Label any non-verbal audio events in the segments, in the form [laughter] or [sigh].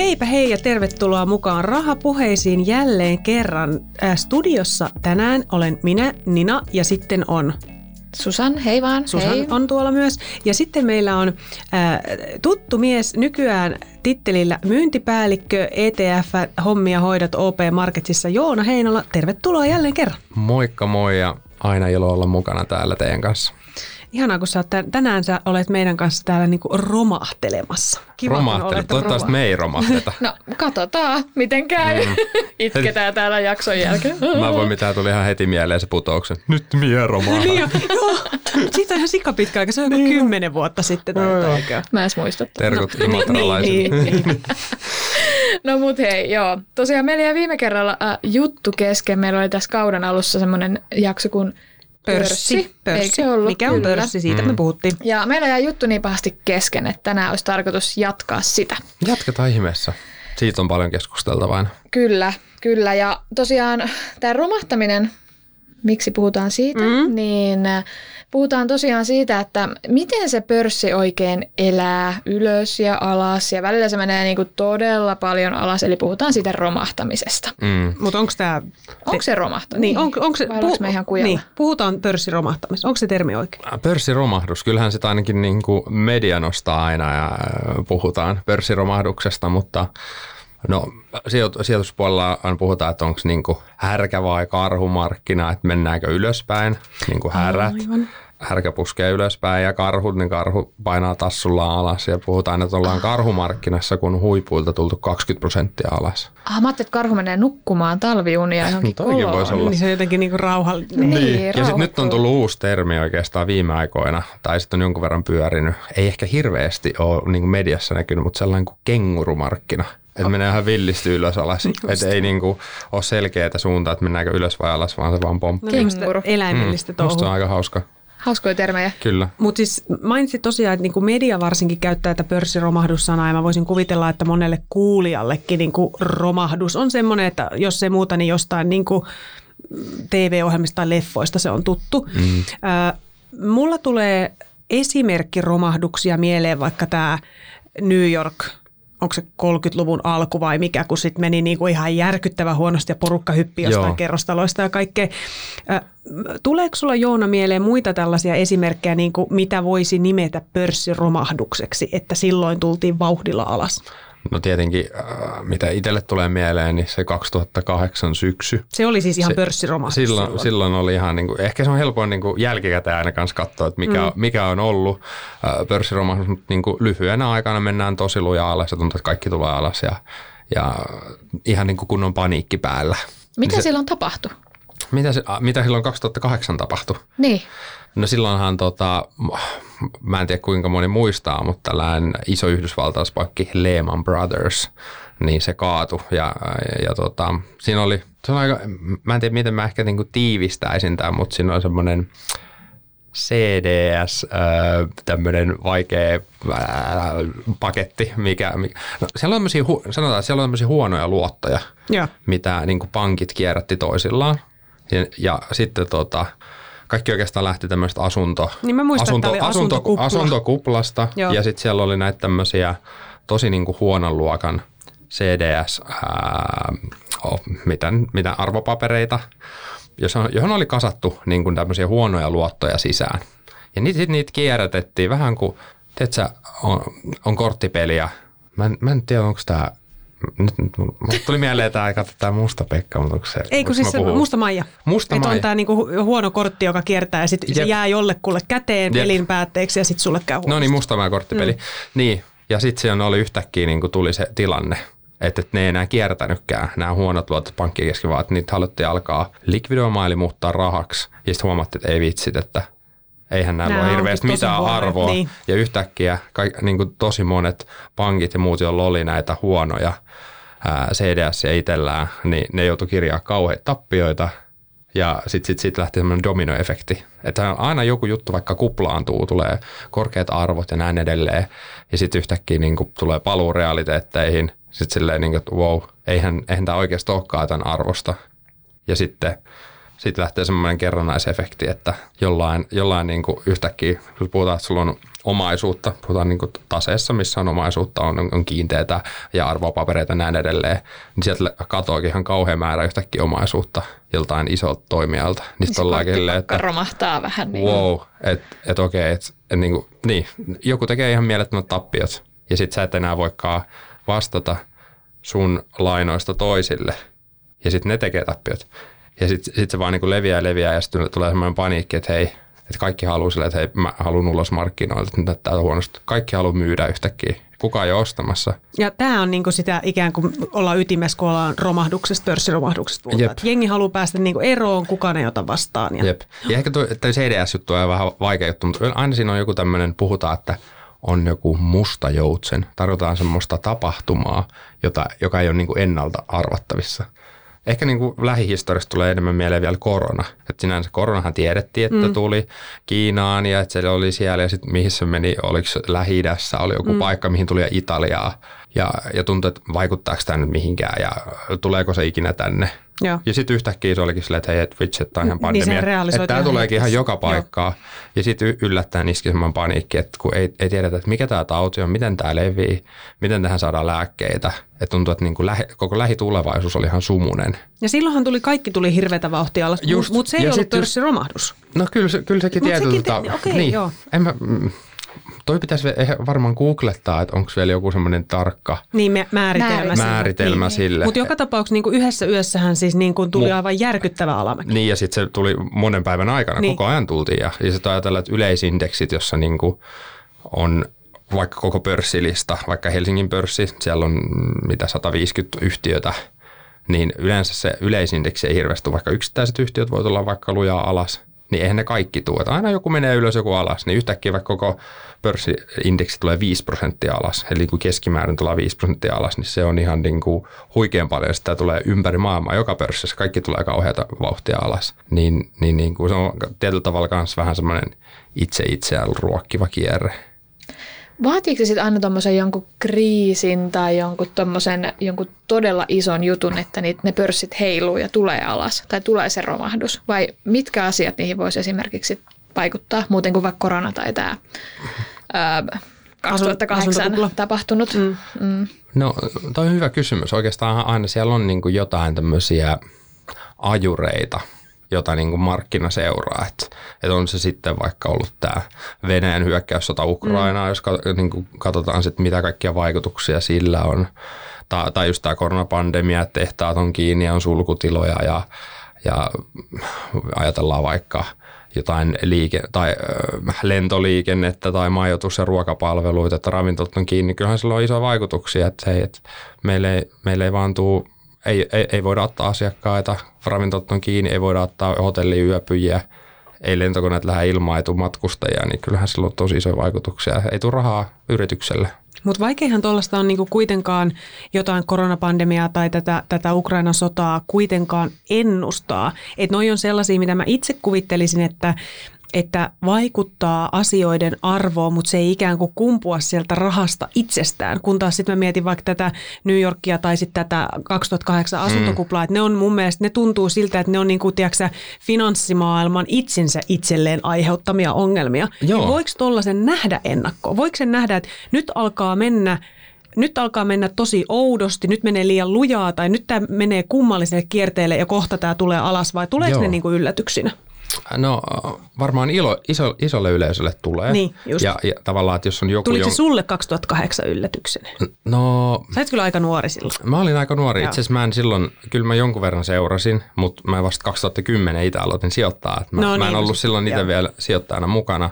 Heipä hei ja tervetuloa mukaan Rahapuheisiin jälleen kerran. Äh, studiossa tänään olen minä, Nina, ja sitten on Susan, hei vaan. Susan hei. on tuolla myös. Ja sitten meillä on äh, tuttu mies nykyään tittelillä myyntipäällikkö ETF-hommia hoidat OP Marketsissa Joona Heinola. Tervetuloa jälleen kerran. Moikka moi ja aina ilo olla mukana täällä teidän kanssa. Ihanaa, kun sä oot tän, tänään sä olet meidän kanssa täällä niinku romahtelemassa. Kiva, Romahtele. Toivottavasti roma. me ei romahteta. [laughs] no, katsotaan, miten käy. Mm. [laughs] Itketään täällä jakson jälkeen. Mä voin mitään tuli ihan heti mieleen se putouksen. Nyt mie romahtaa. niin, joo. Siitä on ihan sika pitkä aika. Se on joku niin. kymmenen vuotta sitten. Taitaa, Mä edes muista. Terkut no, imatralaisille. Niin, [laughs] niin. no mut hei, joo. Tosiaan meillä jäi viime kerralla äh, juttu kesken. Meillä oli tässä kauden alussa semmoinen jakso kuin Pörssi. pörssi. Eikö se ollut? Mikä on Kyllä. pörssi? Siitä mm. me puhuttiin. Ja meillä jäi juttu niin pahasti kesken, että tänään olisi tarkoitus jatkaa sitä. Jatketaan ihmeessä. Siitä on paljon keskusteltavaa. Kyllä, kyllä. Ja tosiaan tämä romahtaminen, miksi puhutaan siitä, mm. niin Puhutaan tosiaan siitä, että miten se pörssi oikein elää ylös ja alas ja välillä se menee niin kuin todella paljon alas, eli puhutaan siitä romahtamisesta. Mm. Mutta onko tämä... Onko se romahtanut? Niin, on, onko se, puh- me ihan kujalla? Niin, puhutaan pörssiromahtamisesta. Onko se termi oikein? Pörssiromahdus, kyllähän sitä ainakin niin kuin media nostaa aina ja puhutaan pörssiromahduksesta, mutta No sijoituspuolella on puhutaan, että onko niinku härkä vai karhumarkkina, että mennäänkö ylöspäin, niin kuin härät. Aivan. Härkä puskee ylöspäin ja karhut, niin karhu painaa tassulla alas ja puhutaan, että ollaan karhumarkkinassa, kun huipuilta tultu 20 prosenttia alas. Ah, mä ajattelin, että karhu menee nukkumaan talviunia [laughs] johonkin koloon. voisi olla. Niin se on jotenkin niinku rauhallinen. Niin, niin. Ja sitten nyt on tullut uusi termi oikeastaan viime aikoina, tai sitten on jonkun verran pyörinyt. Ei ehkä hirveästi ole niin mediassa näkynyt, mutta sellainen kuin kengurumarkkina – että menee ihan villisti ylös alas. Että ei niinku ole selkeää suuntaa, että mennäänkö ylös vai alas, vaan se vaan pomppii. Kenguru. Eläimellistä mm. touhua. Musta on aika hauska. Hauskoja termejä. Kyllä. Mutta siis mainitsit tosiaan, että niinku media varsinkin käyttää tätä pörssiromahdussana ja mä voisin kuvitella, että monelle kuulijallekin niinku romahdus on semmoinen, että jos se muuta, niin jostain niinku TV-ohjelmista tai leffoista se on tuttu. Mm. Äh, mulla tulee esimerkkiromahduksia mieleen vaikka tämä New York – onko se 30-luvun alku vai mikä, kun sitten meni niinku ihan järkyttävän huonosti ja porukka hyppi jostain Joo. kerrostaloista ja kaikkea. Tuleeko sulla Joona mieleen muita tällaisia esimerkkejä, niin kuin mitä voisi nimetä pörssiromahdukseksi, että silloin tultiin vauhdilla alas? No tietenkin, äh, mitä itselle tulee mieleen, niin se 2008 syksy. Se oli siis ihan pörssiromahdus silloin, silloin. silloin oli ihan, niin kuin, ehkä se on helpoin niin kuin jälkikäteen aina kanssa katsoa, että mikä, mm. mikä on ollut äh, pörssiromahdus, mutta niin kuin lyhyenä aikana mennään tosi lujaa alas ja tuntuu, että kaikki tulee alas ja, ja ihan niin kuin kunnon paniikki päällä. Mitä se, silloin tapahtui? Mitä, se, mitä silloin 2008 tapahtui? Niin. No silloinhan tota, mä en tiedä kuinka moni muistaa, mutta tällainen iso yhdysvaltaispankki Lehman Brothers, niin se kaatu ja, ja, ja tota, siinä oli, se on aika, mä en tiedä miten mä ehkä niinku tiivistäisin tämän, mutta siinä on semmoinen CDS, äh, tämmöinen vaikea äh, paketti, mikä, mikä no, siellä on sanotaan, että siellä on tämmöisiä huonoja luottoja, ja. mitä niin pankit kierrätti toisillaan. Ja, ja sitten tota, kaikki oikeastaan lähti tämmöistä asunto, niin mä muistan, asunto, asunto, asuntokupla. asuntokuplasta Joo. ja sitten siellä oli näitä tämmöisiä tosi niin kuin huonon luokan CDS, ää, oh, miten, mitä arvopapereita, johon oli kasattu niin kuin tämmöisiä huonoja luottoja sisään. Ja niitä, niitä kierrätettiin vähän kuin, tiedätkö, on, on korttipeliä. Mä en, mä en tiedä, onko tämä nyt, nyt tuli mieleen tämä, katso, tämä musta Pekka, mutta onko se... Ei kun siis se musta Maija. Musta Maija. on tämä niinku huono kortti, joka kiertää ja sitten se jää jollekulle käteen Jep. pelin päätteeksi ja sitten sulle käy huonosti. No niin, musta Maija korttipeli. Mm. Niin, ja sitten siinä oli yhtäkkiä niinku tuli se tilanne, että ne ei enää kiertänytkään nämä huonot luotot pankkien kesken, vaan että niitä haluttiin alkaa likvidoimaan eli muuttaa rahaksi. Ja sitten huomattiin, että ei vitsit, että eihän näillä ole hirveästi mitään huonoja, arvoa. Niin. Ja yhtäkkiä kaik, niin kuin tosi monet pankit ja muut, joilla oli näitä huonoja ää, CDS itsellään, niin ne joutui kirjaa kauheita tappioita. Ja sitten sit, sit lähti semmoinen dominoefekti. Että aina joku juttu vaikka kuplaantuu, tulee korkeat arvot ja näin edelleen. Ja sitten yhtäkkiä niin tulee paluu realiteetteihin. Sitten silleen, niin kuin, että wow, eihän, eihän tämä oikeasti olekaan tämän arvosta. Ja sitten sitten lähtee semmoinen kerrannaisefekti, että jollain, jollain niin kuin yhtäkkiä, jos puhutaan, että sulla on omaisuutta, puhutaan niin kuin taseessa, missä on omaisuutta, on, on kiinteitä ja arvopapereita ja näin edelleen, niin sieltä katoakin ihan kauhean määrä yhtäkkiä omaisuutta joltain isolta toimijalta. Niin ollaan silleen, että romahtaa vähän. Niin. Wow, että et okei, että et, niin, kuin, niin, joku tekee ihan mielettömät tappiot ja sitten sä et enää voikaan vastata sun lainoista toisille ja sitten ne tekee tappiot. Ja sitten sit se vaan niin kuin leviää ja leviää ja sitten tulee semmoinen paniikki, että hei, että kaikki haluaa sille, että hei, mä haluan ulos markkinoilta, että nyt näyttää huonosti. Kaikki haluaa myydä yhtäkkiä. Kukaan ei ole ostamassa. Ja tämä on niinku sitä ikään kuin ollaan ytimessä, kun ollaan romahduksesta, pörssiromahduksesta. Jengi haluaa päästä niinku eroon, kukaan ei ota vastaan. Ja, Jep. ja ehkä tuo CDS-juttu on vähän vaikea juttu, mutta aina siinä on joku tämmöinen, puhutaan, että on joku musta joutsen. Tarjotaan semmoista tapahtumaa, jota, joka ei ole niinku ennalta arvattavissa – Ehkä niin kuin lähihistoriasta tulee enemmän mieleen vielä korona. Että sinänsä koronahan tiedettiin, että mm. tuli Kiinaan ja että se oli siellä ja sitten mihin se meni, oliko lähi oli joku mm. paikka, mihin tuli Italiaa. Ja, ja tuntui, että vaikuttaako tämä nyt mihinkään ja tuleeko se ikinä tänne. Joo. Ja sitten yhtäkkiä se olikin silleen, että hei, et vitsi, että on ihan niin pandemia. Niin että tämä tuleekin ihan joka paikkaa. Joo. Ja sitten yllättäen iski semmoinen paniikki, että kun ei, ei tiedetä, että mikä tämä tauti on, miten tämä levii, miten tähän saadaan lääkkeitä. Että tuntuu, että niin kuin lähi, koko lähitulevaisuus oli ihan sumunen. Ja silloinhan tuli, kaikki tuli hirveätä vauhtia alas, mutta se ei ollut pörssiromahdus. No kyllä, kyllä sekin tietysti. Te, okay, niin, joo. En mä, mm, toi pitäisi varmaan googlettaa, että onko vielä joku semmoinen tarkka niin, määritelmä, määritelmä niin. sille. Mutta joka tapauksessa niin kuin yhdessä yössähän siis niin kuin tuli Mu- aivan järkyttävä alamäki. Niin ja sitten se tuli monen päivän aikana, niin. koko ajan tultiin. Ja, ja sitten ajatellaan, että yleisindeksit, jossa niin kuin on vaikka koko pörssilista, vaikka Helsingin pörssi, siellä on mitä 150 yhtiötä, niin yleensä se yleisindeksi ei hirveästi, vaikka yksittäiset yhtiöt voi olla vaikka lujaa alas, niin eihän ne kaikki tule. Aina joku menee ylös, joku alas, niin yhtäkkiä vaikka koko pörssiindeksi tulee 5 prosenttia alas, eli kun keskimäärin tulee 5 prosenttia alas, niin se on ihan niin kuin huikean paljon. Sitä tulee ympäri maailmaa, joka pörssissä kaikki tulee kauheata vauhtia alas. Niin, niin, niin kuin se on tietyllä tavalla myös vähän semmoinen itse itseään ruokkiva kierre. Vaatiiko se sitten aina tuommoisen jonkun kriisin tai jonkun, tommosen, jonkun todella ison jutun, että niitä, ne pörssit heiluu ja tulee alas tai tulee se romahdus? Vai mitkä asiat niihin voisi esimerkiksi vaikuttaa, muuten kuin vaikka korona tai tämä 2008 tapahtunut? Mm. Mm. No toi on hyvä kysymys. Oikeastaan aina siellä on niin kuin jotain tämmöisiä ajureita, jota niin kuin markkina seuraa. Että, että on se sitten vaikka ollut tämä Venäjän hyökkäyssota Ukrainaa, mm. jos niin kuin katsotaan sitten mitä kaikkia vaikutuksia sillä on. Tai, tai just tämä koronapandemia, että tehtaat on kiinni ja on sulkutiloja ja, ja ajatellaan vaikka jotain liike- tai äh, lentoliikennettä tai majoitus- ja ruokapalveluita, että ravintolat on kiinni, kyllähän sillä on isoja vaikutuksia, että, hei, että meille, ei, meille ei vaan tuu ei, ei, ei voida ottaa asiakkaita, ravintolat on kiinni, ei voida ottaa hotelliyöpyjiä, ei lentokoneet lähde ilmaan, ei tule matkustajia, niin kyllähän sillä on tosi isoja vaikutuksia. Ei tule rahaa yritykselle. Mutta vaikeahan tuollaista on niinku kuitenkaan jotain koronapandemiaa tai tätä, tätä Ukrainan sotaa kuitenkaan ennustaa. Että noi on sellaisia, mitä mä itse kuvittelisin, että että vaikuttaa asioiden arvoon, mutta se ei ikään kuin kumpua sieltä rahasta itsestään. Kun taas sitten mä mietin vaikka tätä New Yorkia tai sitten tätä 2008 asuntokuplaa, mm. että ne on mun mielestä, ne tuntuu siltä, että ne on niin kuin, tiedätkö, finanssimaailman itsensä itselleen aiheuttamia ongelmia. Joo. voiko tuollaisen nähdä ennakkoon? Voiko sen nähdä, että nyt alkaa mennä nyt alkaa mennä tosi oudosti, nyt menee liian lujaa tai nyt tämä menee kummalliselle kierteelle ja kohta tämä tulee alas vai tuleeko Joo. ne niin kuin yllätyksinä? No varmaan ilo, iso, isolle yleisölle tulee. Niin, just. Ja, ja tavallaan, että jos on joku... Tuliko jon... se sulle 2008 yllätyksenä? No... Sä kyllä aika nuori silloin. Mä olin aika nuori. Itse asiassa mä en silloin, kyllä mä jonkun verran seurasin, mutta mä vasta 2010 itse aloitin sijoittaa. Mä, no, mä en niin, ollut silloin itse vielä sijoittajana mukana,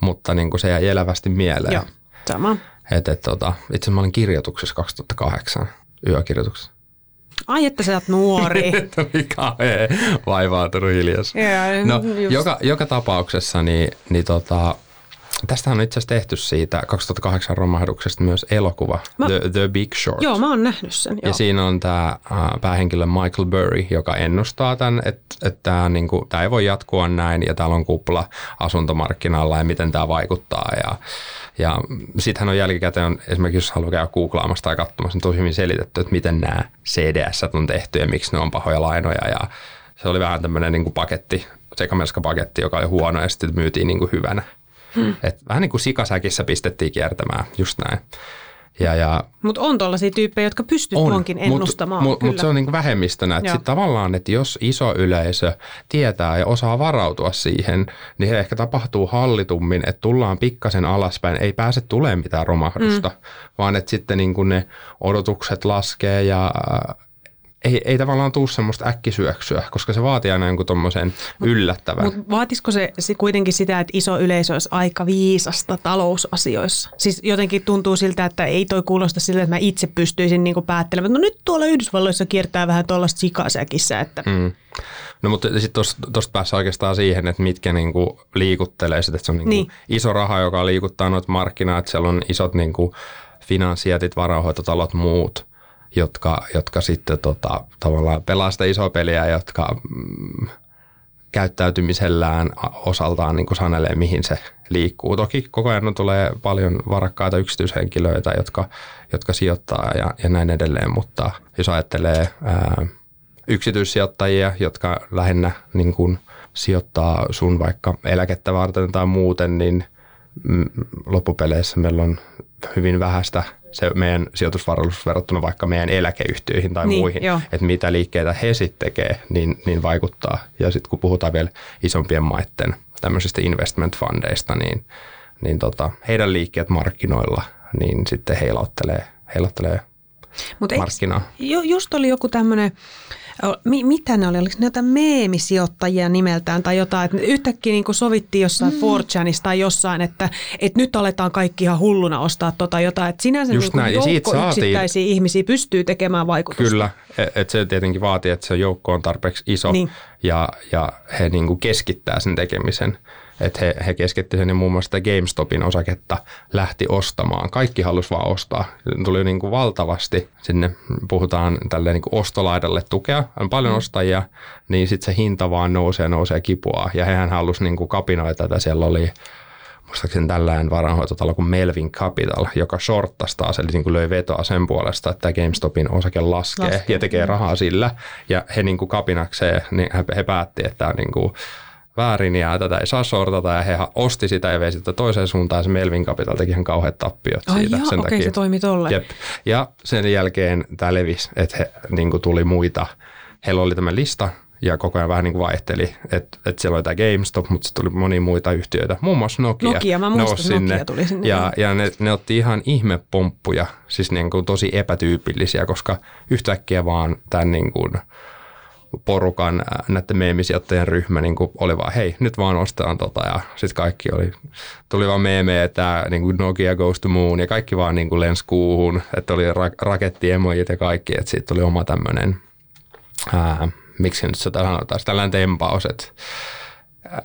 mutta niin kuin se jäi elävästi mieleen. Joo, sama. Et, et, tota, itse asiassa mä olin kirjoituksessa 2008, yökirjoituksessa. Ai, että sä oot nuori. [laughs] Tuli kauhean vaivautunut hiljaisuus. Yeah, no, joka, joka tapauksessa niin, niin tota, Tästä on itse asiassa tehty siitä 2008 romahduksesta myös elokuva, mä, The, The Big Short. Joo, mä oon nähnyt sen. Joo. Ja siinä on tämä päähenkilö Michael Burry, joka ennustaa tämän, että, että tämä, niin kuin, tämä ei voi jatkua näin ja täällä on kupla asuntomarkkinalla ja miten tämä vaikuttaa. Ja, ja sittenhän on jälkikäteen, on, esimerkiksi jos haluaa käydä googlaamassa tai katsomassa, niin tosi hyvin selitetty, että miten nämä CDS on tehty ja miksi ne on pahoja lainoja ja se oli vähän tämmöinen niin kuin paketti, sekamelska-paketti, joka oli huono ja sitten myytiin niin kuin hyvänä. Hmm. Et vähän niin kuin sikasäkissä pistettiin kiertämään, just näin. Ja, ja, mutta on tuollaisia tyyppejä, jotka pystyvät tuonkin ennustamaan. Mutta mut, mut se on niin vähemmistönä. Että sit tavallaan, että jos iso yleisö tietää ja osaa varautua siihen, niin se ehkä tapahtuu hallitummin, että tullaan pikkasen alaspäin. Ei pääse tulemaan mitään romahdusta, mm. vaan että sitten niin ne odotukset laskee ja ei, ei tavallaan tule semmoista äkkisyöksyä, koska se vaatii aina jonkun tuommoisen yllättävän. Mutta vaatisiko se, se kuitenkin sitä, että iso yleisö olisi aika viisasta talousasioissa? Siis jotenkin tuntuu siltä, että ei toi kuulosta siltä, että mä itse pystyisin niinku päättelemään, no nyt tuolla Yhdysvalloissa kiertää vähän tuollaista sikasäkissä. Että... Mm. No mutta sitten tuosta päässä oikeastaan siihen, että mitkä niinku liikuttelee sitä, että se on niinku niin. iso raha, joka liikuttaa noita markkinaa, että siellä on isot niinku finanssiatit, varainhoitotalot, muut – jotka, jotka sitten tota, tavallaan pelaa sitä isoa peliä, jotka mm, käyttäytymisellään osaltaan niin kuin sanelee, mihin se liikkuu. Toki koko ajan tulee paljon varakkaita yksityishenkilöitä, jotka, jotka sijoittaa ja, ja näin edelleen, mutta jos ajattelee ää, yksityissijoittajia, jotka lähinnä niin kuin sijoittaa sun vaikka eläkettä varten tai muuten, niin loppupeleissä meillä on hyvin vähäistä – se meidän sijoitusvarallisuus verrattuna vaikka meidän eläkeyhtiöihin tai niin, muihin, jo. että mitä liikkeitä he sitten tekee, niin, niin vaikuttaa. Ja sitten kun puhutaan vielä isompien maiden tämmöisistä investment fundeista, niin, niin tota, heidän liikkeet markkinoilla, niin sitten heilauttelee, heilauttelee Mut markkinaa. Ju, just oli joku tämmöinen mitä ne oli? Oliko ne jotain meemisijoittajia nimeltään tai jotain? Että yhtäkkiä niin sovittiin jossain mm. 4 tai jossain, että, että nyt aletaan kaikki ihan hulluna ostaa tota jotain. Että sinänsä Just niin näin. joukko saatiin... yksittäisiä ihmisiä pystyy tekemään vaikutusta. Kyllä, e- että se tietenkin vaatii, että se joukko on tarpeeksi iso niin. ja, ja he niin kuin keskittää sen tekemisen että he, he keskittyivät sen muun muassa GameStopin osaketta lähti ostamaan. Kaikki halusi vaan ostaa. Tuli niin kuin valtavasti sinne, puhutaan tälle niin kuin ostolaidalle tukea, on paljon mm. ostajia, niin sitten se hinta vaan nousee, nousee kipua. Ja hehän halusi niin kuin kapinoita, että siellä oli muistaakseni tällainen varainhoitotalo kuin Melvin Capital, joka shorttasi taas, eli niin kuin löi vetoa sen puolesta, että GameStopin osake laskee, laskee. ja tekee rahaa sillä. Ja he niin kuin kapinakseen, niin he, he päätti, että niin kuin väärin ja tätä ei saa sortata ja he osti sitä ja vei sitä toiseen suuntaan se Melvin Capital teki ihan kauheat tappiot oh, siitä. Joo, sen okei, takia. se toimi tolle. Jep. Ja sen jälkeen tämä levisi, että he, niin kuin tuli muita, heillä oli tämä lista ja koko ajan vähän niin kuin vaihteli, että, että siellä oli tämä GameStop, mutta sitten tuli monia muita yhtiöitä, muun muassa Nokia. Nokia, mä muistan, sinne. Nokia tuli sinne. Ja, ja ne, ne otti ihan ihmepomppuja, siis niin kuin tosi epätyypillisiä, koska yhtäkkiä vaan tämän niin kuin – porukan näiden meemisijoittajien ryhmä niin kuin oli vaan, hei, nyt vaan ostetaan tota ja sitten kaikki oli, tuli vaan meemejä, että niin kuin Nokia goes to moon ja kaikki vaan niin kuin lensi kuuhun, että oli ra- rakettiemojit ja kaikki, että siitä tuli oma tämmöinen, miksi nyt se sanotaan, tällainen tempaus, että ää,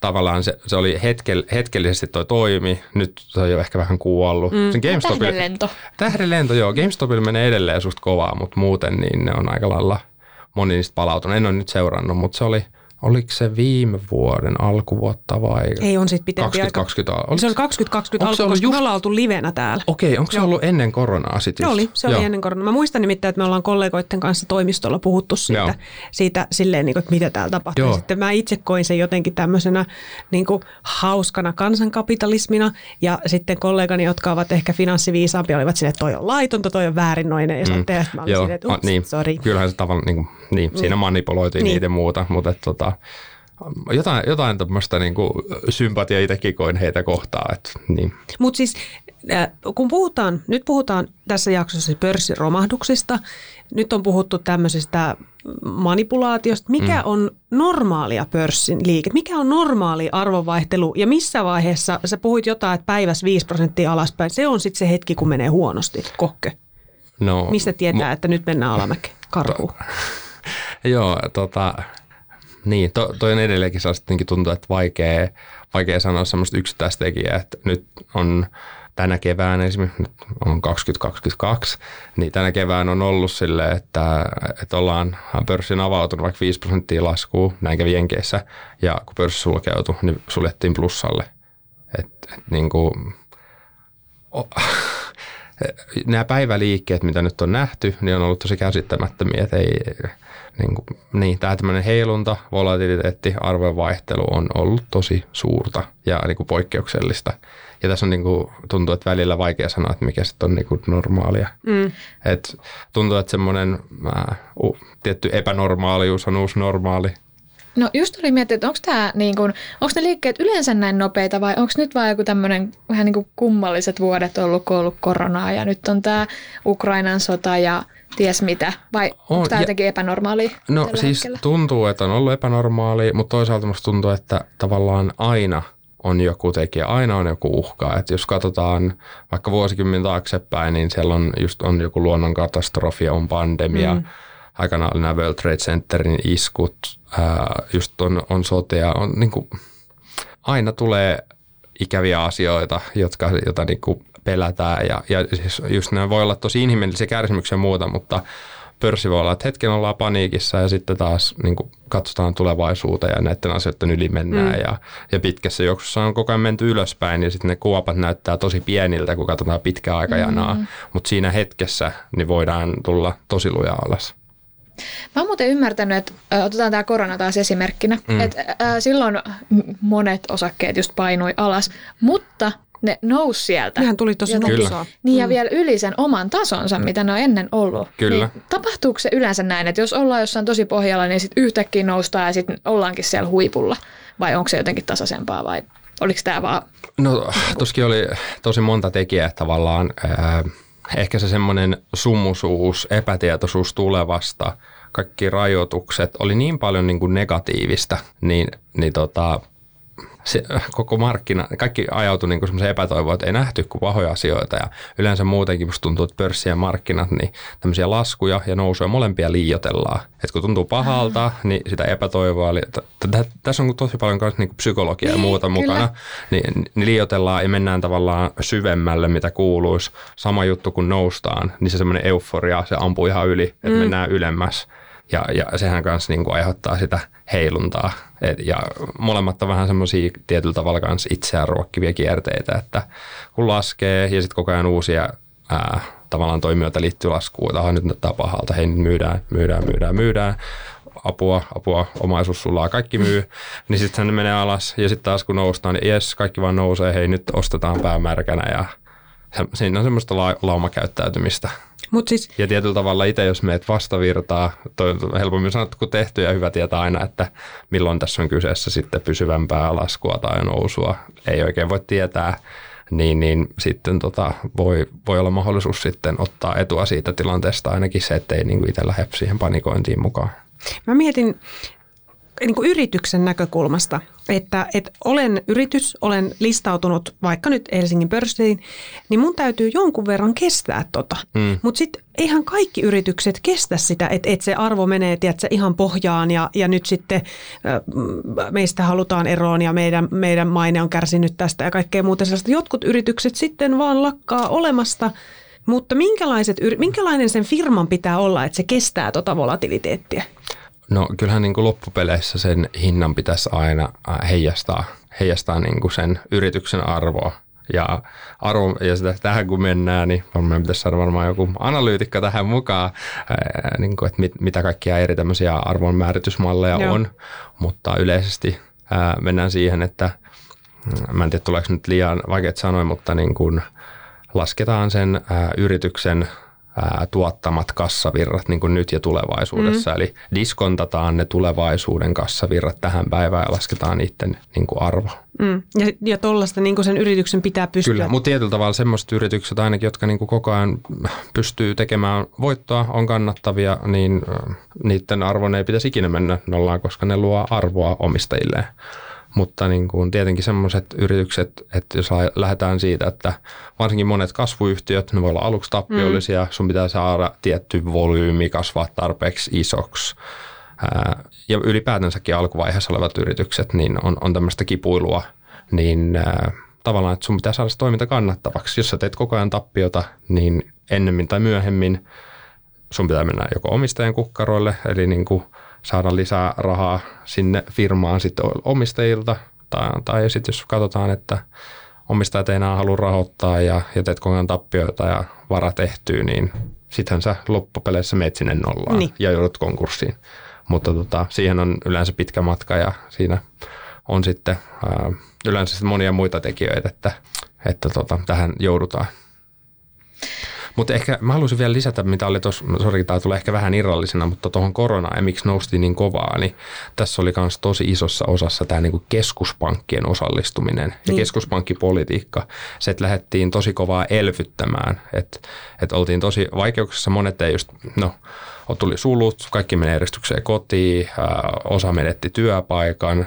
tavallaan se, se oli hetkel, hetkellisesti toi toimi, nyt se on jo ehkä vähän kuollut. Mm. tähdenlento. Tähdenlento, joo. GameStopilla menee edelleen susta kovaa, mutta muuten niin ne on aika lailla – moni niistä palautunut. En ole nyt seurannut, mutta se oli – Oliko se viime vuoden alkuvuotta vai? Ei, on sitten pitempi 2020 aika. Se on 2020 alku, koska just... me ollaan oltu livenä täällä. Okei, onko se Joo. ollut ennen koronaa sitten Oli, se oli Joo. ennen koronaa. Mä muistan nimittäin, että me ollaan kollegoiden kanssa toimistolla puhuttu siitä, siitä silleen, niin kuin, että mitä täällä tapahtuu. Joo. Sitten mä itse koin sen jotenkin tämmöisenä niin kuin, hauskana kansankapitalismina ja sitten kollegani, jotka ovat ehkä finanssiviisaampia, olivat silleen, että toi on laitonta, toi on väärinnoinen ja mm. ja mä olin silleen, että ups, niin. sorry. Kyllähän se tavallaan, niin, niin, siinä mm. manipuloitiin niin. niitä muuta, mutta että, tota, jotain, jotain tämmöistä niin kuin sympatia itsekin koin heitä kohtaan. Että, niin. Mutta siis äh, kun puhutaan, nyt puhutaan tässä jaksossa pörssiromahduksista, nyt on puhuttu tämmöisestä manipulaatiosta. Mikä mm. on normaalia pörssin liike? Mikä on normaali arvovaihtelu ja missä vaiheessa, sä puhuit jotain, että päivässä 5 prosenttia alaspäin, se on sitten se hetki, kun menee huonosti, kohke. No, Mistä tietää, mo- että nyt mennään alamäkeen, karkuun? [laughs] Joo, tota, niin, to, toi on edelleenkin sellaista tuntuu, että vaikea, vaikea sanoa semmoista yksittäistä tekijää, että nyt on tänä kevään esimerkiksi, nyt on 2022, niin tänä kevään on ollut sille, että, että ollaan pörssin avautunut vaikka 5 prosenttia laskua, näin kävi Jenkeissä, ja kun pörssi sulkeutui, niin suljettiin plussalle. Et, et niin kuin, oh, [laughs] nämä päiväliikkeet, mitä nyt on nähty, niin on ollut tosi käsittämättömiä, että ei, niin, kuin, niin tämä tämmöinen heilunta, volatiliteetti, arvojen vaihtelu on ollut tosi suurta ja niin kuin poikkeuksellista. Ja tässä on niin kuin, tuntuu, että välillä vaikea sanoa, että mikä sitten on niin kuin normaalia. Mm. Et tuntuu, että semmoinen äh, uh, tietty epänormaalius on uusi normaali. No just oli miettinyt, että onko tämä niin kun, onko ne liikkeet yleensä näin nopeita vai onko nyt vain joku tämmöinen vähän niin kuin kummalliset vuodet ollut, kun ollut koronaa ja nyt on tämä Ukrainan sota ja ties mitä, vai on, onko tämä jotenkin epänormaali No siis hetkellä? tuntuu, että on ollut epänormaali, mutta toisaalta musta tuntuu, että tavallaan aina on joku tekijä, aina on joku uhka. Et jos katsotaan vaikka vuosikymmen taaksepäin, niin siellä on just on joku luonnonkatastrofi, on pandemia, mm. Aikanaan oli nämä World Trade Centerin iskut, ää, just on, on sotea, on niin kuin, aina tulee ikäviä asioita, jotka, joita niin kuin pelätään ja, ja siis just nämä voi olla tosi inhimillisiä kärsimyksiä ja muuta, mutta pörssi voi olla, että hetken ollaan paniikissa ja sitten taas niin kuin katsotaan tulevaisuuteen ja näiden asioiden yli mennään. Mm. Ja, ja pitkässä juoksussa on koko ajan menty ylöspäin ja sitten ne kuopat näyttää tosi pieniltä, kun katsotaan pitkää aikajanaa. Mm. Mutta siinä hetkessä niin voidaan tulla tosi lujaa alas. Mä oon muuten ymmärtänyt, että otetaan tämä korona taas esimerkkinä, mm. että äh, silloin monet osakkeet just painui alas, mutta ne nousi sieltä. Nehän tuli tosi nopeasti. Niin ja mm. vielä yli sen oman tasonsa, mitä ne on ennen ollut. Kyllä. Niin, tapahtuuko se yleensä näin, että jos ollaan jossain tosi pohjalla, niin sitten yhtäkkiä noustaan ja sitten ollaankin siellä huipulla? Vai onko se jotenkin tasaisempaa vai oliko tämä vaan... No tuskin oli tosi monta tekijää tavallaan. Äh, ehkä se semmoinen summusuus, epätietoisuus tulevasta, kaikki rajoitukset, oli niin paljon niin kuin negatiivista, niin, niin tota, se, koko markkina, kaikki ajautui niin semmoiseen epätoivoon, että ei nähty kuin pahoja asioita ja yleensä muutenkin musta tuntuu, että pörssien markkinat, niin tämmöisiä laskuja ja nousuja molempia liiotellaan. Että kun tuntuu pahalta, niin sitä epätoivoa, eli tässä on tosi paljon myös niin psykologiaa ja muuta niin, mukana, niin, niin liiotellaan ja mennään tavallaan syvemmälle, mitä kuuluisi. Sama juttu kun noustaan, niin se semmoinen euforia, se ampuu ihan yli, että mm. mennään ylemmäs. Ja, ja sehän kanssa niin kuin aiheuttaa sitä heiluntaa. Et, ja molemmat on vähän semmoisia tietyllä tavalla kanssa itseään ruokkivia kierteitä, että kun laskee ja sitten koko ajan uusia ää, tavallaan toimijoita liittyy laskuun, että nyt näyttää pahalta, hei nyt myydään, myydään, myydään, myydään, apua, apua, omaisuus sulaa, kaikki myy, [laughs] niin sitten se menee alas ja sitten taas kun noustaan, niin jes, kaikki vaan nousee, hei nyt ostetaan päämärkänä ja siinä on semmoista la- laumakäyttäytymistä. Mut siis... Ja tietyllä tavalla itse, jos meet vastavirtaa, toi on helpommin sanottu kuin tehty ja hyvä tietää aina, että milloin tässä on kyseessä sitten pysyvämpää laskua tai nousua. Ei oikein voi tietää, niin, niin sitten tota, voi, voi olla mahdollisuus sitten ottaa etua siitä tilanteesta ainakin se, ettei niin itse lähde siihen panikointiin mukaan. Mä mietin niin kuin yrityksen näkökulmasta, että, että olen yritys, olen listautunut vaikka nyt Helsingin pörssiin, niin mun täytyy jonkun verran kestää tota. Mm. Mutta sitten eihän kaikki yritykset kestä sitä, että, että se arvo menee tiedätkö, ihan pohjaan ja, ja nyt sitten meistä halutaan eroon ja meidän, meidän maine on kärsinyt tästä ja kaikkea muuta sellaista. Jotkut yritykset sitten vaan lakkaa olemasta, mutta minkälaiset, minkälainen sen firman pitää olla, että se kestää tota volatiliteettia? No kyllähän niin kuin loppupeleissä sen hinnan pitäisi aina äh, heijastaa, heijastaa niin kuin sen yrityksen arvoa. Ja, arvo, ja sitä, tähän kun mennään, niin varmaan pitäisi saada varmaan joku analyytikka tähän mukaan, ää, äh, niin kuin, että mit, mitä kaikkia eri tämmöisiä arvonmääritysmalleja Joo. on. Mutta yleisesti ää, äh, mennään siihen, että mm, mä en tiedä tuleeko nyt liian vaikeat sanoa, mutta niin kuin lasketaan sen ää, yrityksen ää, tuottamat kassavirrat niin kuin nyt ja tulevaisuudessa. Mm. Eli diskontataan ne tulevaisuuden kassavirrat tähän päivään ja lasketaan niiden niin kuin arvo. Mm. Ja, ja tuollaista niin sen yrityksen pitää pystyä. Kyllä, mutta tietyllä tavalla semmoiset yritykset ainakin, jotka niin kuin koko ajan pystyy tekemään voittoa, on kannattavia, niin niiden arvon ei pitäisi ikinä mennä nollaan, koska ne luo arvoa omistajilleen. Mutta niin kuin tietenkin semmoiset yritykset, että jos lähdetään siitä, että varsinkin monet kasvuyhtiöt, ne voi olla aluksi tappiollisia, mm. sun pitää saada tietty volyymi kasvaa tarpeeksi isoksi. ää, ja ylipäätänsäkin alkuvaiheessa olevat yritykset, niin on, on tämmöistä kipuilua, niin ää, tavallaan, että sun pitää saada se toiminta kannattavaksi. Jos sä teet koko ajan tappiota, niin ennemmin tai myöhemmin sun pitää mennä joko omistajan kukkaroille, eli niin kuin saada lisää rahaa sinne firmaan sitten omistajilta, tai, tai sitten jos katsotaan, että omistajat ei enää halua rahoittaa ja, teet koko ajan tappioita ja vara tehtyy, niin sittenhän sä loppupeleissä meet sinne nollaan niin. ja joudut konkurssiin. Mutta tota, siihen on yleensä pitkä matka ja siinä on sitten ää, yleensä sitten monia muita tekijöitä, että, että tota, tähän joudutaan. Mutta ehkä mä haluaisin vielä lisätä, mitä oli tuossa, sori tämä tulee ehkä vähän irrallisena, mutta tuohon koronaan ja miksi nousti niin kovaa, niin tässä oli myös tosi isossa osassa tämä niinku keskuspankkien osallistuminen niin. ja keskuspankkipolitiikka. Se, että lähdettiin tosi kovaa elvyttämään, että et oltiin tosi vaikeuksissa, monet ei just, no tuli sulut, kaikki meni eristykseen kotiin, osa menetti työpaikan,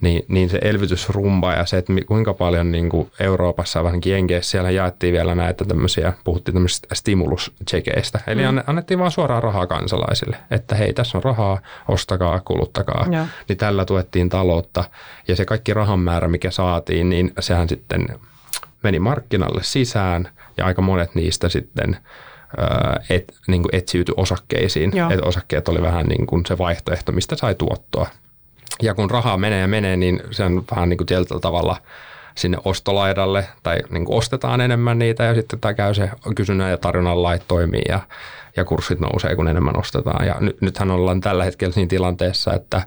niin, niin se elvytysrumba ja se, että kuinka paljon niin kuin Euroopassa, vähän Jenkeissä, siellä jaettiin vielä näitä tämmöisiä, puhuttiin tämmöisistä stimuluschekeistä. Eli mm. annettiin vaan suoraan rahaa kansalaisille, että hei, tässä on rahaa, ostakaa, kuluttakaa. Ja. Niin tällä tuettiin taloutta ja se kaikki rahan määrä, mikä saatiin, niin sehän sitten meni markkinalle sisään ja aika monet niistä sitten et, niin kuin etsiytyi osakkeisiin. Et osakkeet oli vähän niin kuin se vaihtoehto, mistä sai tuottoa. Ja kun rahaa menee ja menee, niin se on vähän niin kuin tietyllä tavalla sinne ostolaidalle tai niin kuin ostetaan enemmän niitä ja sitten tämä käy se kysynnän ja tarjonnan lait toimii ja, ja kurssit nousee, kun enemmän ostetaan. Ja nyt, nythän ollaan tällä hetkellä siinä tilanteessa, että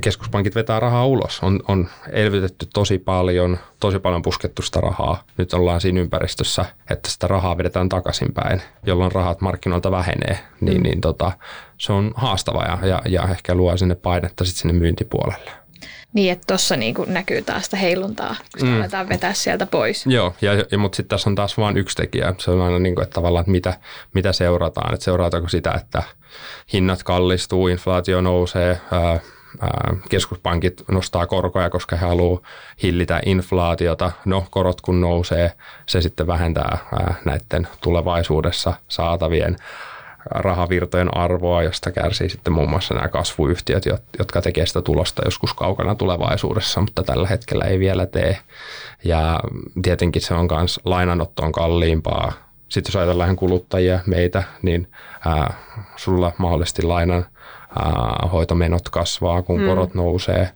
keskuspankit vetää rahaa ulos. On, on elvytetty tosi paljon, tosi paljon puskettu sitä rahaa. Nyt ollaan siinä ympäristössä, että sitä rahaa vedetään takaisinpäin, jolloin rahat markkinoilta vähenee. Niin, mm. niin tota, se on haastava ja, ja, ja ehkä luo sinne painetta sitten sinne myyntipuolelle. Niin, että tuossa niinku näkyy taas sitä heiluntaa, kun mm. aletaan vetää sieltä pois. Joo, ja, ja, mutta sitten tässä on taas vain yksi tekijä. Se on aina, niin kuin, että tavallaan, että mitä, mitä seurataan. Että seurataanko sitä, että hinnat kallistuu, inflaatio nousee, ää, keskuspankit nostaa korkoja, koska he haluavat hillitä inflaatiota. No, korot kun nousee, se sitten vähentää näiden tulevaisuudessa saatavien rahavirtojen arvoa, josta kärsii sitten muun muassa nämä kasvuyhtiöt, jotka tekee sitä tulosta joskus kaukana tulevaisuudessa, mutta tällä hetkellä ei vielä tee. Ja tietenkin se on myös lainanotto on kalliimpaa. Sitten jos ajatellaan kuluttajia, meitä, niin ää, sulla mahdollisesti lainan hoitomenot kasvaa, kun mm. korot nousee,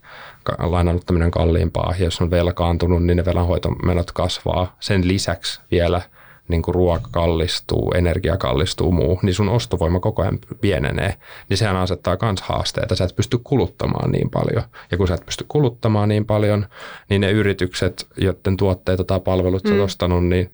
lainanottaminen kalliimpaa. Ja jos on velkaantunut, niin ne velanhoitomenot kasvaa. Sen lisäksi vielä niin kuin ruoka kallistuu, energia kallistuu, muu, niin sun ostovoima koko ajan pienenee. Niin sehän asettaa myös haasteita. Sä et pysty kuluttamaan niin paljon. Ja kun sä et pysty kuluttamaan niin paljon, niin ne yritykset, joiden tuotteita tai palvelut sä mm. ostanut, niin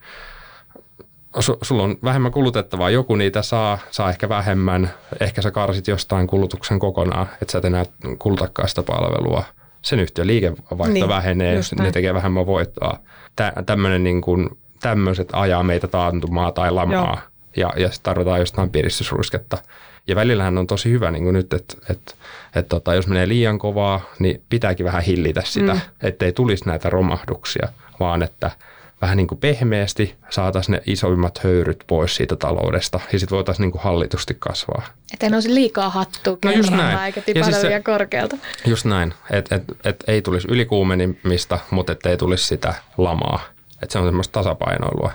su, sulla on vähemmän kulutettavaa, joku niitä saa, saa ehkä vähemmän, ehkä sä karsit jostain kulutuksen kokonaan, että sä et enää kulutakaan sitä palvelua. Sen yhtiön liikevaihto niin, vähenee, jos ne tekee vähemmän voittoa. Tä, tämmöinen niin kuin, tämmöiset ajaa meitä taantumaa tai lamaa Joo. ja, ja sitten tarvitaan jostain piristysruisketta. Ja välillähän on tosi hyvä niin kuin nyt, että, että, että tota, jos menee liian kovaa, niin pitääkin vähän hillitä sitä, mm. ettei tulisi näitä romahduksia, vaan että – vähän niin kuin pehmeästi saataisiin ne isoimmat höyryt pois siitä taloudesta ja sitten voitaisiin niin kuin hallitusti kasvaa. Että ei nousi liikaa hattua no just näin. eikä tipahda siis liian korkealta. Just näin, että et, et ei tulisi ylikuumenimista, mutta että ei tulisi sitä lamaa. Että se on semmoista tasapainoilua.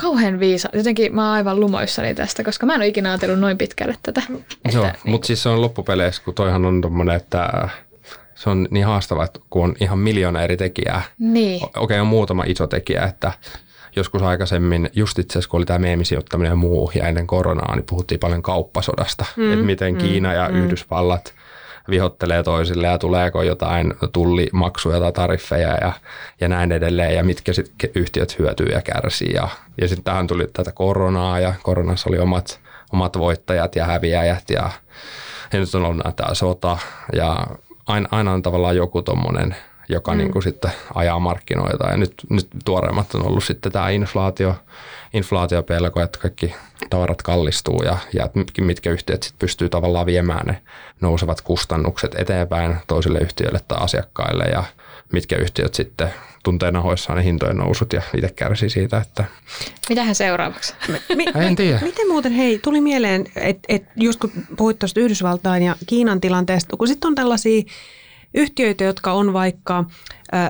Kauhean viisa. Jotenkin mä oon aivan lumoissani tästä, koska mä en ole ikinä ajatellut noin pitkälle tätä. Joo, niin. mutta siis se on loppupeleissä, kun toihan on tommonen, että se on niin haastavaa, että kun on ihan miljoona eri tekijää. Niin. Okei, okay, on muutama iso tekijä, että joskus aikaisemmin, just itse asiassa kun oli tämä meemisijoittaminen ja muu, ja ennen koronaa, niin puhuttiin paljon kauppasodasta, mm, että miten mm, Kiina ja mm. Yhdysvallat vihottelee toisille ja tuleeko jotain tullimaksuja tai tariffeja ja, ja näin edelleen, ja mitkä sitten yhtiöt hyötyy ja kärsii. Ja, ja sitten tähän tuli tätä koronaa, ja koronassa oli omat, omat voittajat ja häviäjät, ja, ja nyt on ollut tämä sota, ja aina, aina on tavallaan joku tuommoinen joka mm. niin kuin sitten ajaa markkinoita. Ja nyt, nyt tuoreimmat on ollut sitten tämä inflaatio, inflaatiopelko, että kaikki tavarat kallistuu ja, ja mitkä yhtiöt sitten pystyy tavallaan viemään ne nousevat kustannukset eteenpäin toisille yhtiöille tai asiakkaille ja mitkä yhtiöt sitten tuntee nahoissaan ne hintojen nousut ja itse kärsii siitä, että... Mitähän seuraavaksi? Mi- en tiedä. Miten muuten, hei, tuli mieleen, että et just kun puhuit tuosta Yhdysvaltain ja Kiinan tilanteesta, kun sitten on tällaisia yhtiöitä, jotka on vaikka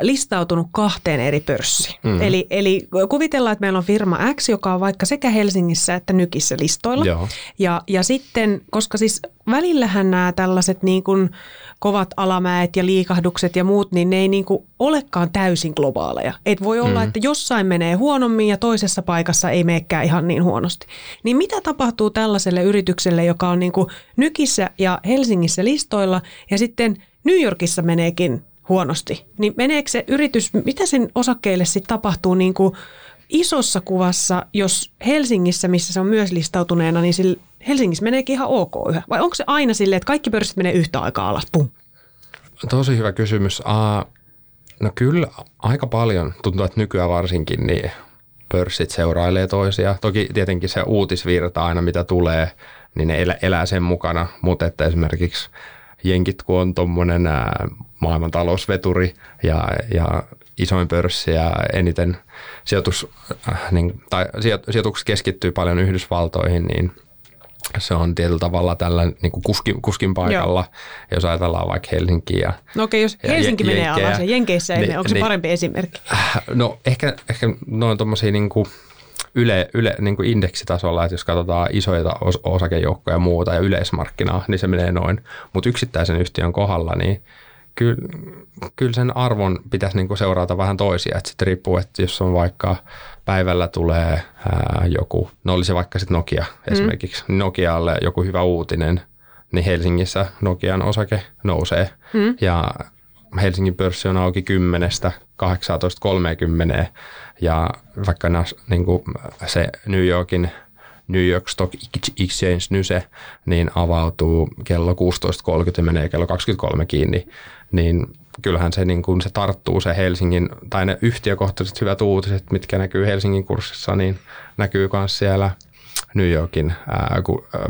listautunut kahteen eri pörssiin. Mm. Eli, eli kuvitellaan, että meillä on firma X, joka on vaikka sekä Helsingissä että Nykissä listoilla. Joo. Ja, ja sitten, koska siis välillähän nämä tällaiset niin kuin kovat alamäet ja liikahdukset ja muut, niin ne ei niin kuin olekaan täysin globaaleja. Et voi olla, mm. että jossain menee huonommin ja toisessa paikassa ei meekään ihan niin huonosti. Niin mitä tapahtuu tällaiselle yritykselle, joka on niin kuin Nykissä ja Helsingissä listoilla ja sitten – New Yorkissa meneekin huonosti, niin meneekö se yritys, mitä sen osakkeille sitten tapahtuu niin kuin isossa kuvassa, jos Helsingissä, missä se on myös listautuneena, niin sillä Helsingissä meneekin ihan ok yhä? Vai onko se aina silleen, että kaikki pörssit menee yhtä aikaa alas? Pum. Tosi hyvä kysymys. Uh, no kyllä aika paljon, tuntuu, että nykyään varsinkin, niin pörssit seurailee toisia. Toki tietenkin se uutisvirta aina, mitä tulee, niin ne elää sen mukana, mutta että esimerkiksi – jenkit, kun on tuommoinen maailman talousveturi ja, ja isoin pörssi ja eniten sijoitus, äh, niin, tai sijoitukset keskittyy paljon Yhdysvaltoihin, niin se on tietyllä tavalla tällä niin kuin kuskin, kuskin paikalla, Joo. jos ajatellaan vaikka Helsinkiä. No okei, jos Helsinki ja menee alas ja Jenkeissä ei niin, mene, onko se niin, parempi esimerkki? No ehkä, ehkä noin tuommoisia niin kuin – yle, yle niin kuin indeksitasolla, että jos katsotaan isoja os, osakejoukkoja ja muuta ja yleismarkkinaa, niin se menee noin. Mutta yksittäisen yhtiön kohdalla, niin kyllä, kyllä sen arvon pitäisi niin kuin seurata vähän toisia. Että sitten riippuu, että jos on vaikka päivällä tulee ää, joku, no olisi vaikka sitten Nokia mm. esimerkiksi, Nokialle joku hyvä uutinen, niin Helsingissä Nokian osake nousee. Mm. Ja Helsingin pörssi on auki 10 18.30 ja vaikka nas, niin kuin se New Yorkin New York Stock Exchange Nyse, niin avautuu kello 16.30 ja menee kello 23 kiinni, niin kyllähän se, niin kuin se tarttuu se Helsingin, tai ne yhtiökohtaiset hyvät uutiset, mitkä näkyy Helsingin kurssissa, niin näkyy myös siellä New Yorkin ää,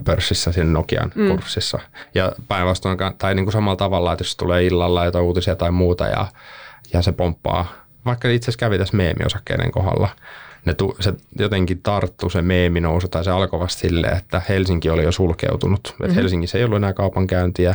pörssissä, siinä Nokian mm. kurssissa. Ja päinvastoin, tai niin kuin samalla tavalla, että jos tulee illalla jotain uutisia tai muuta, ja, ja se pomppaa vaikka itse asiassa kävi tässä meemiosakkeiden kohdalla, ne tu, se jotenkin tarttu se meemi nousu tai se alkoi vasta silleen, että Helsinki oli jo sulkeutunut. Mm-hmm. Että Helsingissä ei ollut enää kaupankäyntiä,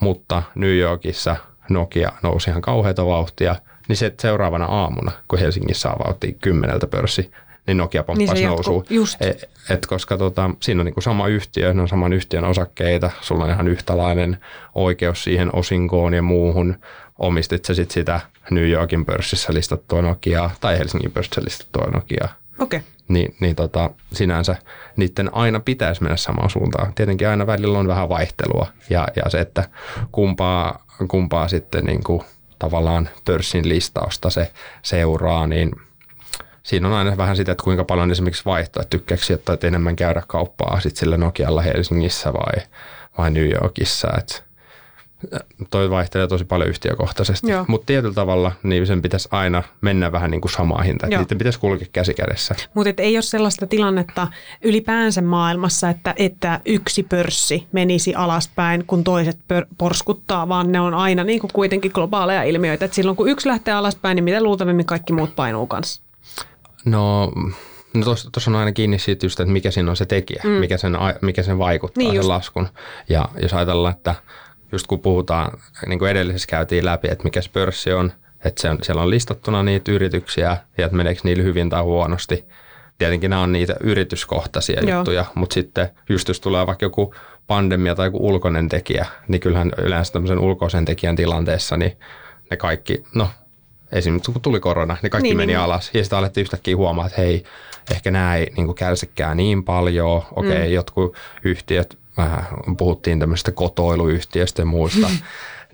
mutta New Yorkissa Nokia nousi ihan kauheita vauhtia. Niin se seuraavana aamuna, kun Helsingissä avautti kymmeneltä pörssi, niin Nokia pomppasi niin nousuun. Et, et koska tota, siinä on niinku sama yhtiö, ne on saman yhtiön osakkeita, sulla on ihan yhtälainen oikeus siihen osinkoon ja muuhun. Omistit sä sit sitä New Yorkin pörssissä listattua Nokiaa tai Helsingin pörssissä listattua Nokiaa. Okei. Okay. Niin, niin tota, sinänsä niiden aina pitäisi mennä samaan suuntaan. Tietenkin aina välillä on vähän vaihtelua ja, ja se, että kumpaa, kumpaa sitten niin kuin tavallaan pörssin listausta se seuraa, niin siinä on aina vähän sitä, että kuinka paljon esimerkiksi vaihtoa, että tykkääkö sijoittaa enemmän käydä kauppaa sitten sillä Nokialla Helsingissä vai, vai New Yorkissa. Että toi vaihtelee tosi paljon yhtiökohtaisesti, mutta tietyllä tavalla niin sen pitäisi aina mennä vähän niin kuin samaa hintaa, että niiden pitäisi kulkea käsi kädessä. Mutta ei ole sellaista tilannetta ylipäänsä maailmassa, että, että yksi pörssi menisi alaspäin, kun toiset pör- porskuttaa, vaan ne on aina niin kuin kuitenkin globaaleja ilmiöitä, että silloin kun yksi lähtee alaspäin, niin mitä luultavimmin kaikki muut painuu kanssa? No No tuossa on aina kiinni siitä just, että mikä siinä on se tekijä, mm. mikä, sen, mikä sen vaikuttaa niin sen just. laskun. Ja jos ajatellaan, että just kun puhutaan, niin kuin edellisessä käytiin läpi, että mikä se pörssi on, että se on, siellä on listattuna niitä yrityksiä ja että meneekö niillä hyvin tai huonosti. Tietenkin nämä on niitä yrityskohtaisia Joo. juttuja, mutta sitten just jos tulee vaikka joku pandemia tai joku ulkoinen tekijä, niin kyllähän yleensä tämmöisen ulkoisen tekijän tilanteessa, niin ne kaikki, no esimerkiksi kun tuli korona, niin kaikki niin, meni niin. alas. Ja sitten alettiin yhtäkkiä huomaa, että hei, ehkä nämä ei niin kärsikään niin paljon. Okei, okay, mm. jotkut yhtiöt vähän puhuttiin tämmöistä kotoiluyhtiöistä ja muista. [laughs]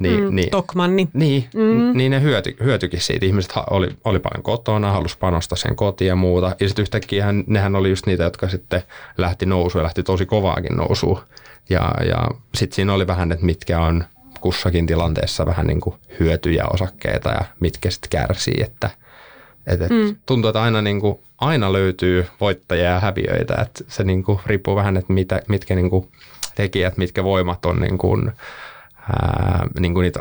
Niin, mm, niin, Tokmanni. Niin, mm. niin ne hyöty, hyötyikin siitä. Ihmiset oli, oli paljon kotona, halusi panostaa sen kotiin ja muuta. Ja sitten yhtäkkiä hän, nehän oli just niitä, jotka sitten lähti nousuun ja lähti tosi kovaakin nousuun. Ja, ja sitten siinä oli vähän, että mitkä on kussakin tilanteessa vähän niin kuin hyötyjä osakkeita ja mitkä sitten kärsii. Että, et, et mm. Tuntuu, että aina, niin kuin, aina löytyy voittajia ja häviöitä. Että se niin kuin, riippuu vähän, että mitä, mitkä niin kuin, tekijät, mitkä voimat on niin kuin, ää, niin kuin niitä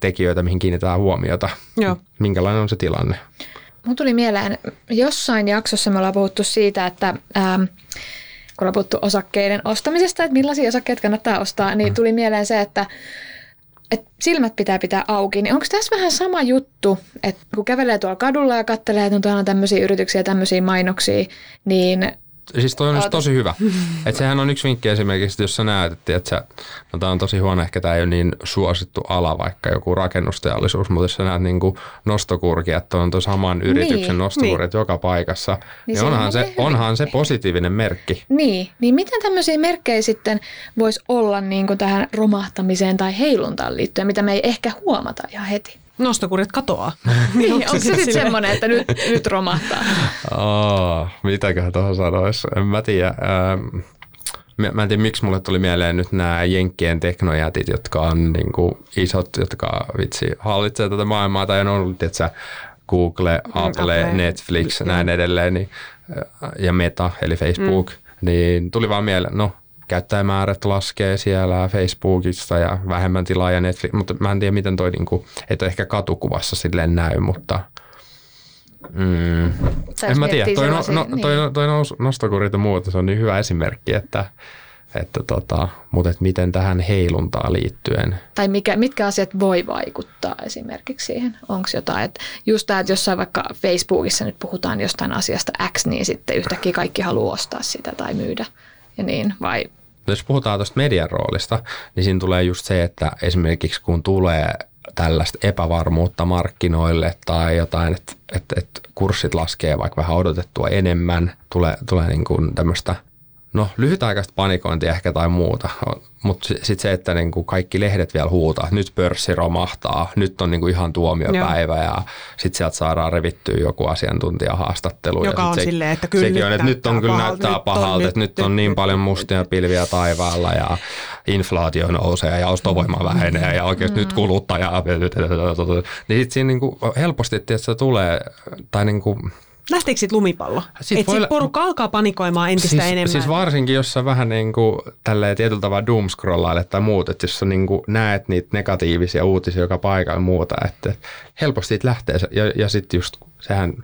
tekijöitä, mihin kiinnitetään huomiota. Joo. Minkälainen on se tilanne? Mun tuli mieleen, jossain jaksossa me ollaan puhuttu siitä, että ähm, kun ollaan puhuttu osakkeiden ostamisesta, että millaisia osakkeita kannattaa ostaa, niin mm. tuli mieleen se, että että silmät pitää pitää auki, niin onko tässä vähän sama juttu, että kun kävelee tuolla kadulla ja katselee, että on tämmöisiä yrityksiä tämmöisiä mainoksia, niin siis toi on Oota. tosi hyvä. Et sehän on yksi vinkki esimerkiksi, jos sä näet, että, että sä, no tämä on tosi huono, ehkä tämä ei ole niin suosittu ala, vaikka joku rakennusteollisuus, mutta jos sä näet niin nostokurkia, että on tuon saman yrityksen niin, nostokurjat niin. joka paikassa, niin, niin onhan, se, onhan se positiivinen merkki. Niin, niin miten tämmöisiä merkkejä sitten voisi olla niin kuin tähän romahtamiseen tai heiluntaan liittyen, mitä me ei ehkä huomata ihan heti? Nostokurjat katoaa. [laughs] niin, onko se sitten semmoinen, että nyt, nyt romahtaa? Oh, mitäköhän tuohon sanoisi? En mä tiedä. Ähm, mä en tiedä, miksi mulle tuli mieleen nyt nämä Jenkkien teknojätit, jotka on niin kuin isot, jotka vitsi hallitsee tätä maailmaa, tai on ollut, että Google, mm, Apple, Apple, Netflix, näin edelleen, niin, äh, ja Meta, eli Facebook, mm. niin tuli vaan mieleen, no käyttäjämäärät laskee siellä Facebookissa ja vähemmän tilaa ja Netflix, mutta mä en tiedä miten toi, niinku, toi ehkä katukuvassa silleen näy, mutta mm, en mä tiedä, toi, no, no, niin. toi, toi nostokurit ja muuta, se on niin hyvä esimerkki, että että tota, mutta et miten tähän heiluntaa liittyen. Tai mikä, mitkä asiat voi vaikuttaa esimerkiksi siihen? Onko jotain, että just tämä, että jossain vaikka Facebookissa nyt puhutaan jostain asiasta X, niin sitten yhtäkkiä kaikki haluaa ostaa sitä tai myydä ja niin, vai jos puhutaan tuosta median roolista, niin siinä tulee just se, että esimerkiksi kun tulee tällaista epävarmuutta markkinoille tai jotain, että, että, että kurssit laskee vaikka vähän odotettua enemmän, tulee, tulee niin kuin tämmöistä – no lyhytaikaista panikointia ehkä tai muuta, mutta sitten se, että niin kuin kaikki lehdet vielä huutaa, että nyt pörssi romahtaa, nyt on niin kuin ihan tuomiopäivä Joo. ja sitten sieltä saadaan revittyä joku asiantuntijahaastattelu. Joka ja on se, silleen, että kyllä sekin on, että nyt on kyllä pahalta, näyttää pahalta, nyt, että nyt on niin paljon mustia pilviä taivaalla ja inflaatio nousee ja ostovoima vähenee ja oikeasti mm. nyt kuluttaja. Niin sitten siinä niin kuin helposti että tulee, tai niin kuin, Lähteekö sitten lumipallo? Sitten voi... sit porukka alkaa panikoimaan entistä siis, enemmän. Siis varsinkin, jos sä vähän niin kuin tälleen tietyllä tavalla doomscrollailet tai muut, että jos sä niin kuin näet niitä negatiivisia uutisia joka paikalla ja muuta, että helposti siitä lähtee. Ja, ja sitten just sehän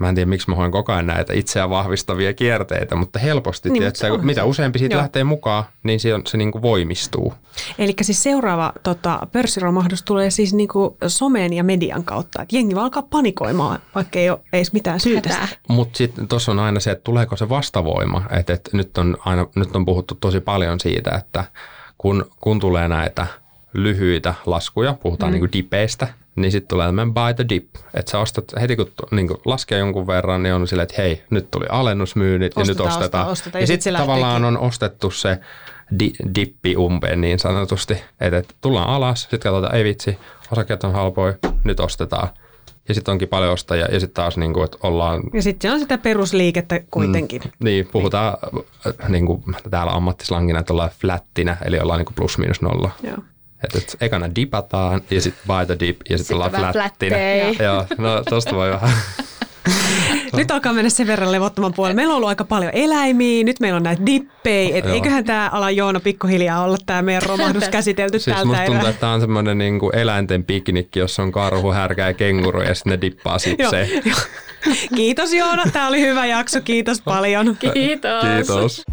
Mä en tiedä, miksi mä hoin koko ajan näitä itseä vahvistavia kierteitä, mutta helposti, niin, että mutta mitä useampi siitä Joo. lähtee mukaan, niin se, on, se niin kuin voimistuu. Eli siis seuraava tota, pörssiromahdus tulee siis niin kuin somen ja median kautta. Että jengi vaan alkaa panikoimaan, vaikka ei ole edes mitään syytä. Mutta sitten tuossa on aina se, että tuleeko se vastavoima. Että, että nyt, on aina, nyt on puhuttu tosi paljon siitä, että kun, kun tulee näitä lyhyitä laskuja, puhutaan mm. niin kuin dipeistä, niin sitten tulee tämmöinen buy the dip. Että sä ostat heti kun niin kun laskee jonkun verran, niin on silleen, että hei, nyt tuli alennusmyynnit ja nyt ostetaan. Osta, ostetaan. Ja, ja sitten sit tavallaan on ostettu se di, dippi umpeen niin sanotusti. Että et tullaan alas, sitten katsotaan, ei vitsi, osakkeet on halpoja, nyt ostetaan. Ja sitten onkin paljon ostajia ja sitten taas niin kuin, että ollaan... Ja sitten on sitä perusliikettä kuitenkin. Mm, niin, puhutaan niin. niin kuin, täällä ammattislangina, että ollaan flättinä, eli ollaan niin kuin plus minus nolla. Joo. Että et ekana dipataan ja sitten buy the dip ja sitten ollaan flättinä. Joo, no tosta voi vähän. [laughs] Nyt alkaa mennä sen verran levottoman puolelle. Meillä on ollut aika paljon eläimiä, nyt meillä on näitä dippejä. Et eiköhän tämä ala Joona pikkuhiljaa olla tämä meidän romahdus [laughs] käsitelty siis tältä musta tuntuu, että tämä on semmoinen niinku eläinten piknikki, jossa on karhu, härkä ja kenguru ja sitten ne dippaa sipseen. Kiitos Joona, tämä oli hyvä jakso. Kiitos paljon. Kiitos. Kiitos.